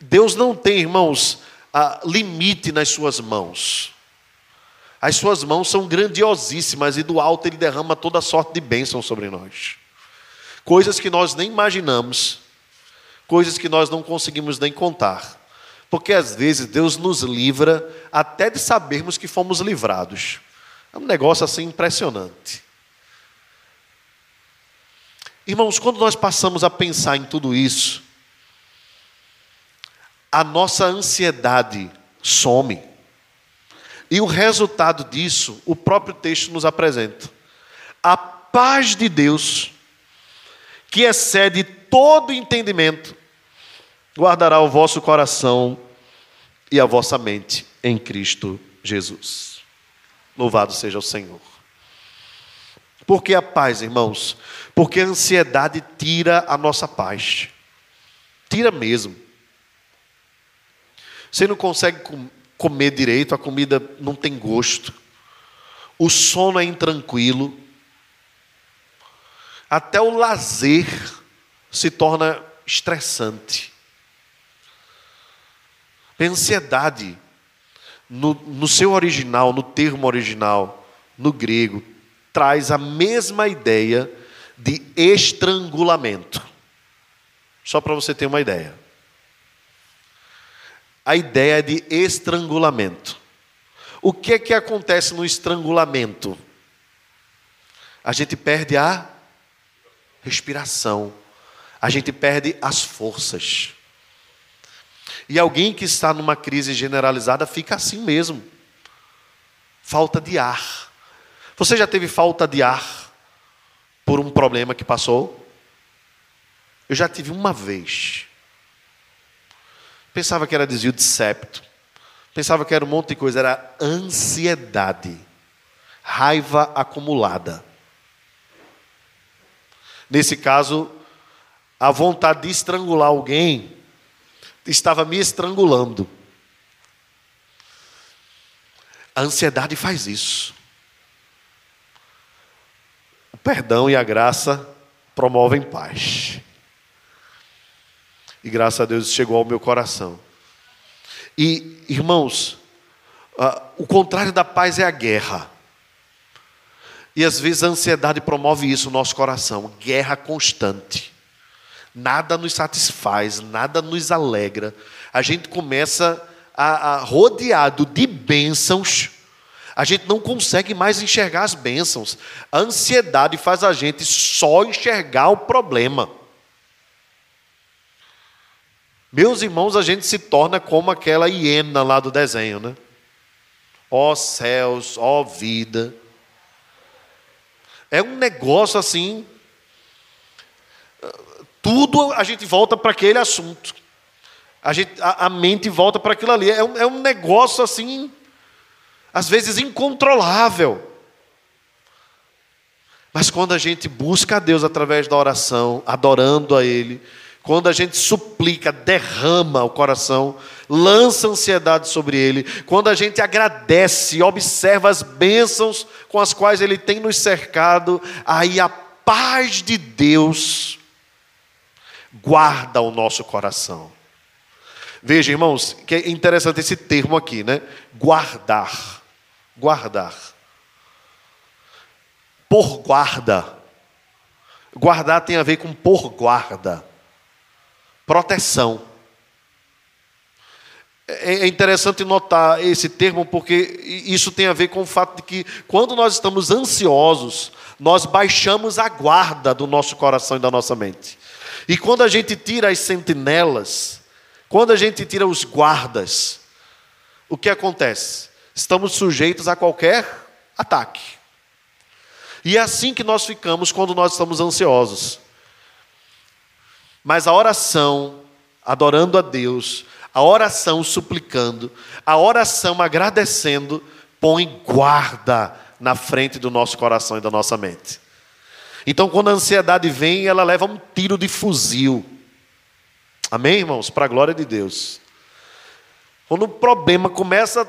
Deus não tem, irmãos, limite nas suas mãos. As suas mãos são grandiosíssimas e do alto ele derrama toda sorte de bênçãos sobre nós. Coisas que nós nem imaginamos, coisas que nós não conseguimos nem contar. Porque às vezes Deus nos livra até de sabermos que fomos livrados. É um negócio assim impressionante. Irmãos, quando nós passamos a pensar em tudo isso, a nossa ansiedade some. E o resultado disso, o próprio texto nos apresenta. A paz de Deus, que excede todo entendimento, guardará o vosso coração e a vossa mente em Cristo Jesus. Louvado seja o Senhor. Por que a paz, irmãos? Porque a ansiedade tira a nossa paz. Tira mesmo. Você não consegue comer direito, a comida não tem gosto. O sono é intranquilo. Até o lazer se torna estressante. A ansiedade, no, no seu original, no termo original, no grego, traz a mesma ideia de estrangulamento. Só para você ter uma ideia. A ideia de estrangulamento. O que é que acontece no estrangulamento? A gente perde a respiração, a gente perde as forças. E alguém que está numa crise generalizada fica assim mesmo. Falta de ar. Você já teve falta de ar por um problema que passou? Eu já tive uma vez. Pensava que era desvio de septo. Pensava que era um monte de coisa. Era ansiedade. Raiva acumulada. Nesse caso, a vontade de estrangular alguém estava me estrangulando. A ansiedade faz isso. O perdão e a graça promovem paz. E graças a Deus chegou ao meu coração. E, irmãos, uh, o contrário da paz é a guerra. E às vezes a ansiedade promove isso no nosso coração guerra constante nada nos satisfaz, nada nos alegra. A gente começa a, a rodeado de bênçãos, a gente não consegue mais enxergar as bênçãos. A ansiedade faz a gente só enxergar o problema. Meus irmãos, a gente se torna como aquela hiena lá do desenho, né? Ó oh, céus, ó oh, vida. É um negócio assim tudo a gente volta para aquele assunto. A, gente, a, a mente volta para aquilo ali. É um, é um negócio assim, às vezes incontrolável. Mas quando a gente busca a Deus através da oração, adorando a Ele, quando a gente suplica, derrama o coração, lança ansiedade sobre Ele, quando a gente agradece, observa as bênçãos com as quais Ele tem nos cercado, aí a paz de Deus guarda o nosso coração. Veja, irmãos, que é interessante esse termo aqui, né? Guardar. Guardar. Por guarda. Guardar tem a ver com por guarda. Proteção. É, é interessante notar esse termo porque isso tem a ver com o fato de que quando nós estamos ansiosos, nós baixamos a guarda do nosso coração e da nossa mente. E quando a gente tira as sentinelas, quando a gente tira os guardas, o que acontece? Estamos sujeitos a qualquer ataque. E é assim que nós ficamos quando nós estamos ansiosos. Mas a oração, adorando a Deus, a oração suplicando, a oração agradecendo, põe guarda na frente do nosso coração e da nossa mente. Então, quando a ansiedade vem, ela leva um tiro de fuzil. Amém, irmãos? Para a glória de Deus. Quando o problema começa,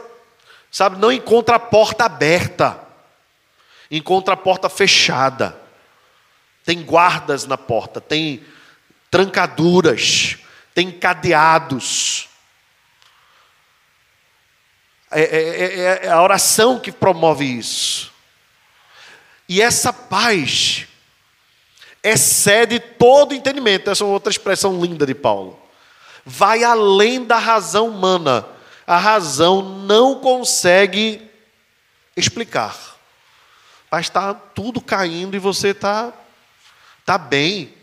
sabe, não encontra a porta aberta. encontra a porta fechada, tem guardas na porta, tem trancaduras, tem cadeados. É, é, é, é a oração que promove isso. E essa paz excede todo entendimento. Essa é outra expressão linda de Paulo. Vai além da razão humana. A razão não consegue explicar. Mas está tudo caindo e você está tá bem.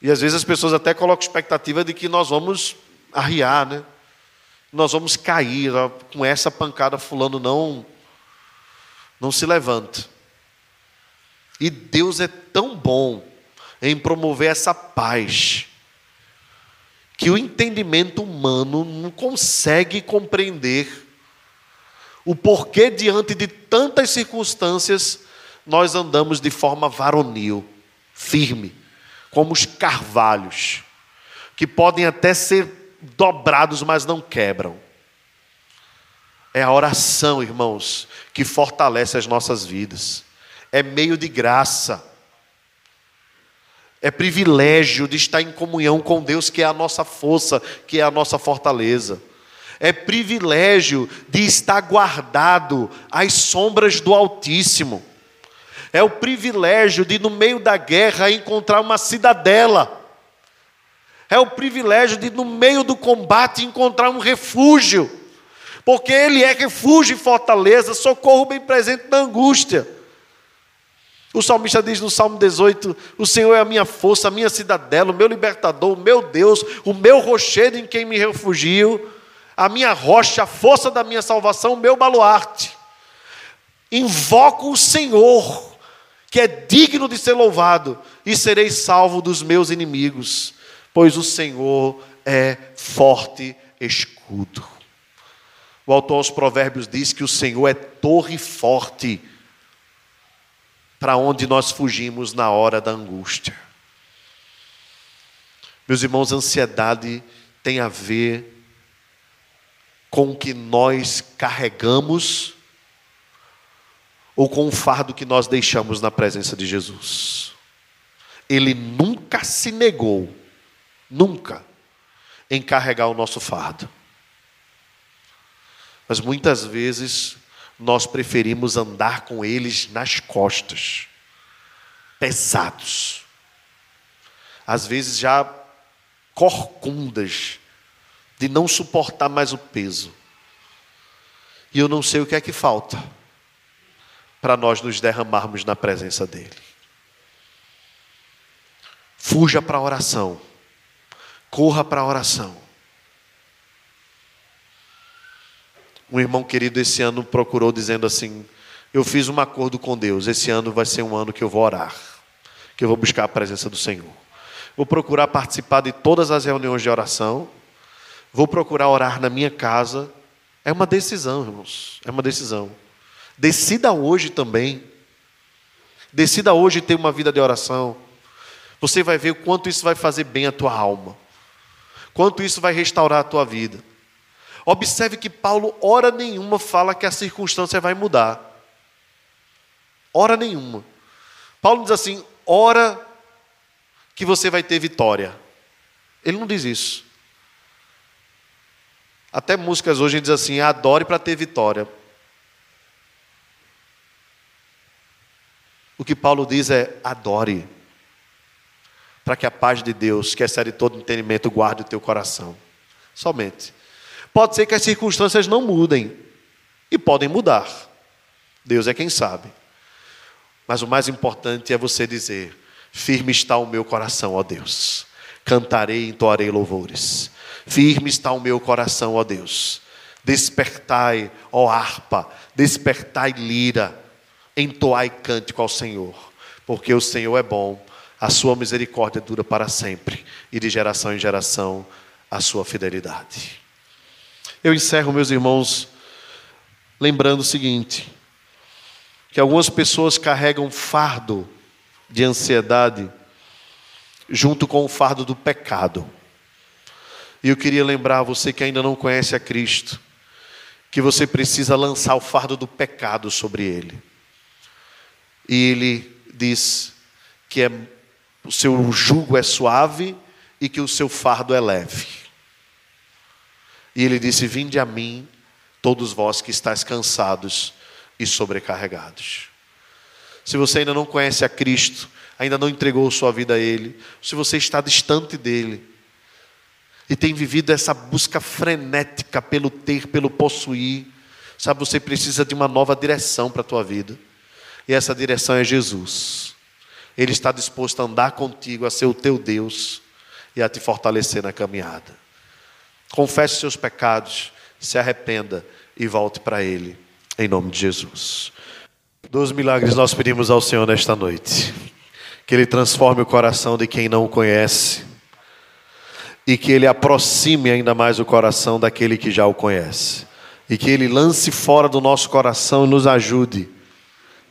E às vezes as pessoas até colocam expectativa de que nós vamos arriar, né? Nós vamos cair com essa pancada fulano não não se levanta. E Deus é tão bom em promover essa paz que o entendimento humano não consegue compreender o porquê diante de tantas circunstâncias nós andamos de forma varonil, firme, como os carvalhos, que podem até ser dobrados, mas não quebram. É a oração, irmãos, que fortalece as nossas vidas. É meio de graça. É privilégio de estar em comunhão com Deus, que é a nossa força, que é a nossa fortaleza. É privilégio de estar guardado às sombras do Altíssimo. É o privilégio de, no meio da guerra, encontrar uma cidadela. É o privilégio de, no meio do combate, encontrar um refúgio. Porque Ele é refúgio e fortaleza, socorro bem presente na angústia. O salmista diz no Salmo 18: O Senhor é a minha força, a minha cidadela, o meu libertador, o meu Deus, o meu rochedo em quem me refugio, a minha rocha, a força da minha salvação, o meu baluarte. Invoco o Senhor, que é digno de ser louvado, e serei salvo dos meus inimigos, pois o Senhor é forte escudo. O autor aos Provérbios diz que o Senhor é torre forte para onde nós fugimos na hora da angústia. Meus irmãos, ansiedade tem a ver com o que nós carregamos ou com o fardo que nós deixamos na presença de Jesus. Ele nunca se negou, nunca, em carregar o nosso fardo. Mas muitas vezes nós preferimos andar com eles nas costas, pesados, às vezes já corcundas, de não suportar mais o peso. E eu não sei o que é que falta para nós nos derramarmos na presença dEle. Fuja para a oração, corra para a oração. Um irmão querido esse ano procurou dizendo assim: Eu fiz um acordo com Deus, esse ano vai ser um ano que eu vou orar, que eu vou buscar a presença do Senhor. Vou procurar participar de todas as reuniões de oração, vou procurar orar na minha casa. É uma decisão, irmãos, é uma decisão. Decida hoje também. Decida hoje ter uma vida de oração. Você vai ver o quanto isso vai fazer bem à tua alma. Quanto isso vai restaurar a tua vida. Observe que Paulo, hora nenhuma, fala que a circunstância vai mudar. Hora nenhuma. Paulo diz assim: hora que você vai ter vitória. Ele não diz isso. Até músicas hoje diz assim: adore para ter vitória. O que Paulo diz é: adore, para que a paz de Deus, que excede todo entendimento, guarde o teu coração. Somente. Pode ser que as circunstâncias não mudem. E podem mudar. Deus é quem sabe. Mas o mais importante é você dizer: Firme está o meu coração, ó Deus. Cantarei e entoarei louvores. Firme está o meu coração, ó Deus. Despertai, ó harpa, despertai lira, entoai cântico ao Senhor, porque o Senhor é bom, a sua misericórdia dura para sempre, e de geração em geração a sua fidelidade. Eu encerro, meus irmãos, lembrando o seguinte: que algumas pessoas carregam fardo de ansiedade junto com o fardo do pecado. E eu queria lembrar você que ainda não conhece a Cristo, que você precisa lançar o fardo do pecado sobre ele. E ele diz que é, o seu jugo é suave e que o seu fardo é leve. E ele disse: Vinde a mim, todos vós que estáis cansados e sobrecarregados. Se você ainda não conhece a Cristo, ainda não entregou sua vida a Ele, se você está distante dele e tem vivido essa busca frenética pelo ter, pelo possuir, sabe, você precisa de uma nova direção para a tua vida. E essa direção é Jesus. Ele está disposto a andar contigo, a ser o teu Deus e a te fortalecer na caminhada. Confesse seus pecados, se arrependa e volte para Ele, em nome de Jesus. Dos milagres nós pedimos ao Senhor nesta noite. Que Ele transforme o coração de quem não o conhece e que Ele aproxime ainda mais o coração daquele que já o conhece. E que Ele lance fora do nosso coração e nos ajude.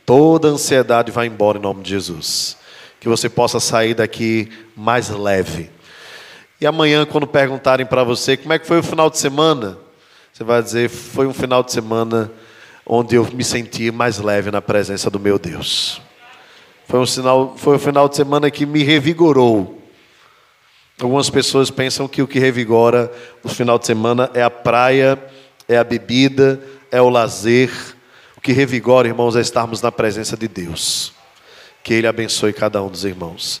Toda ansiedade vai embora em nome de Jesus. Que você possa sair daqui mais leve. E amanhã, quando perguntarem para você como é que foi o final de semana, você vai dizer: foi um final de semana onde eu me senti mais leve na presença do meu Deus. Foi um, sinal, foi um final de semana que me revigorou. Algumas pessoas pensam que o que revigora no final de semana é a praia, é a bebida, é o lazer. O que revigora, irmãos, é estarmos na presença de Deus. Que Ele abençoe cada um dos irmãos.